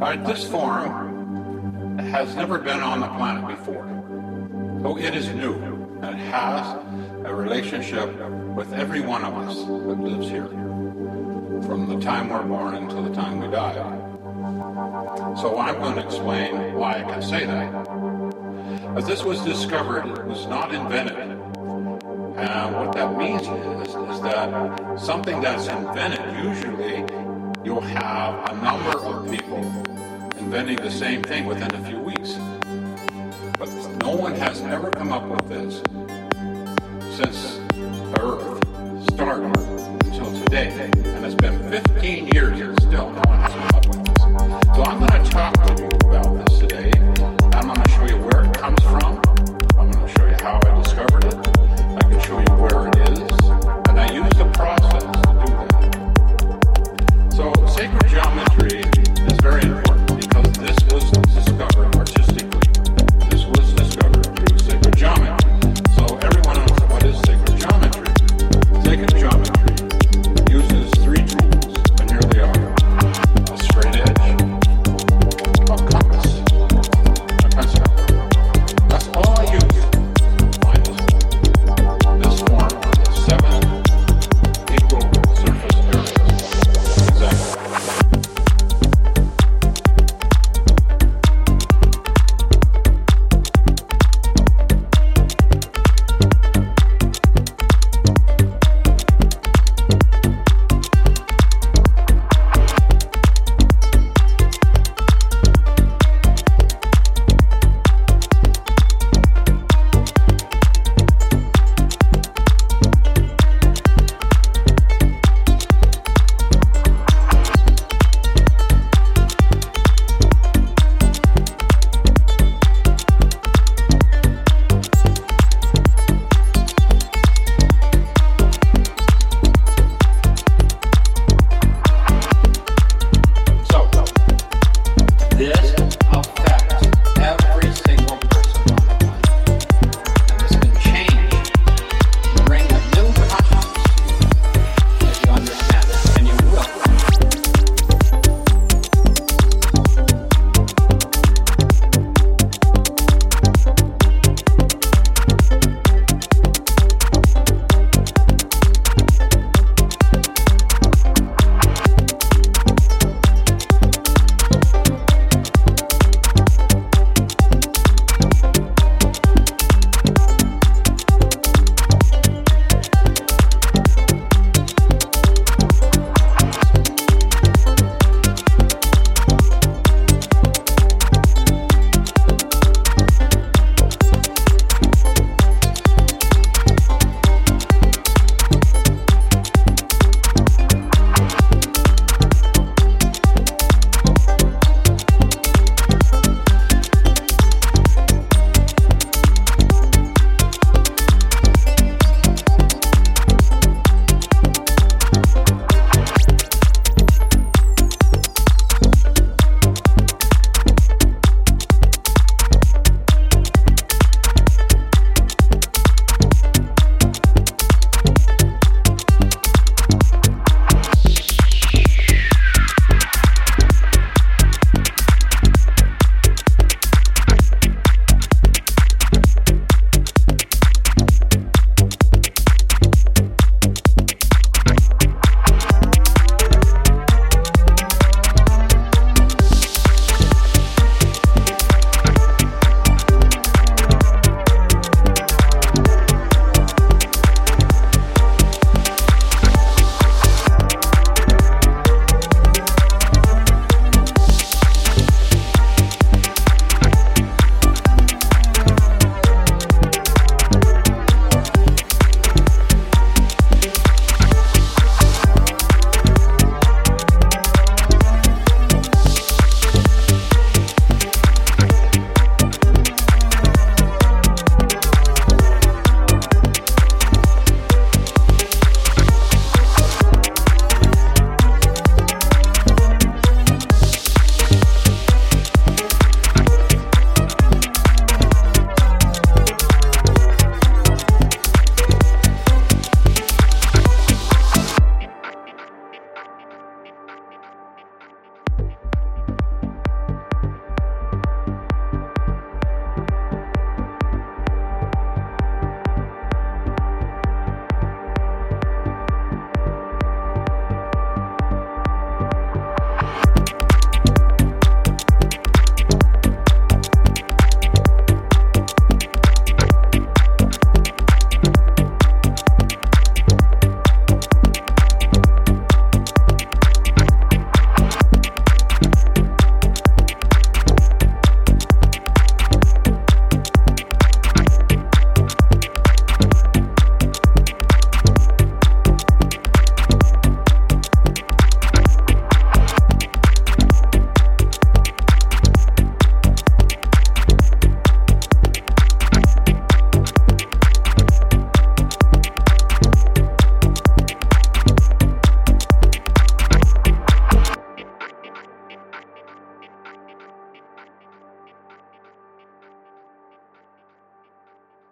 This form has never been on the planet before. So it is new. It has a relationship with every one of us that lives here. From the time we're born until the time we die. So I'm going to explain why I can say that. As this was discovered, it was not invented. And what that means is, is that something that's invented, usually you'll have a number of people inventing the same thing within a few weeks. But no one has ever come up with this since Earth started until today. And it's been 15 years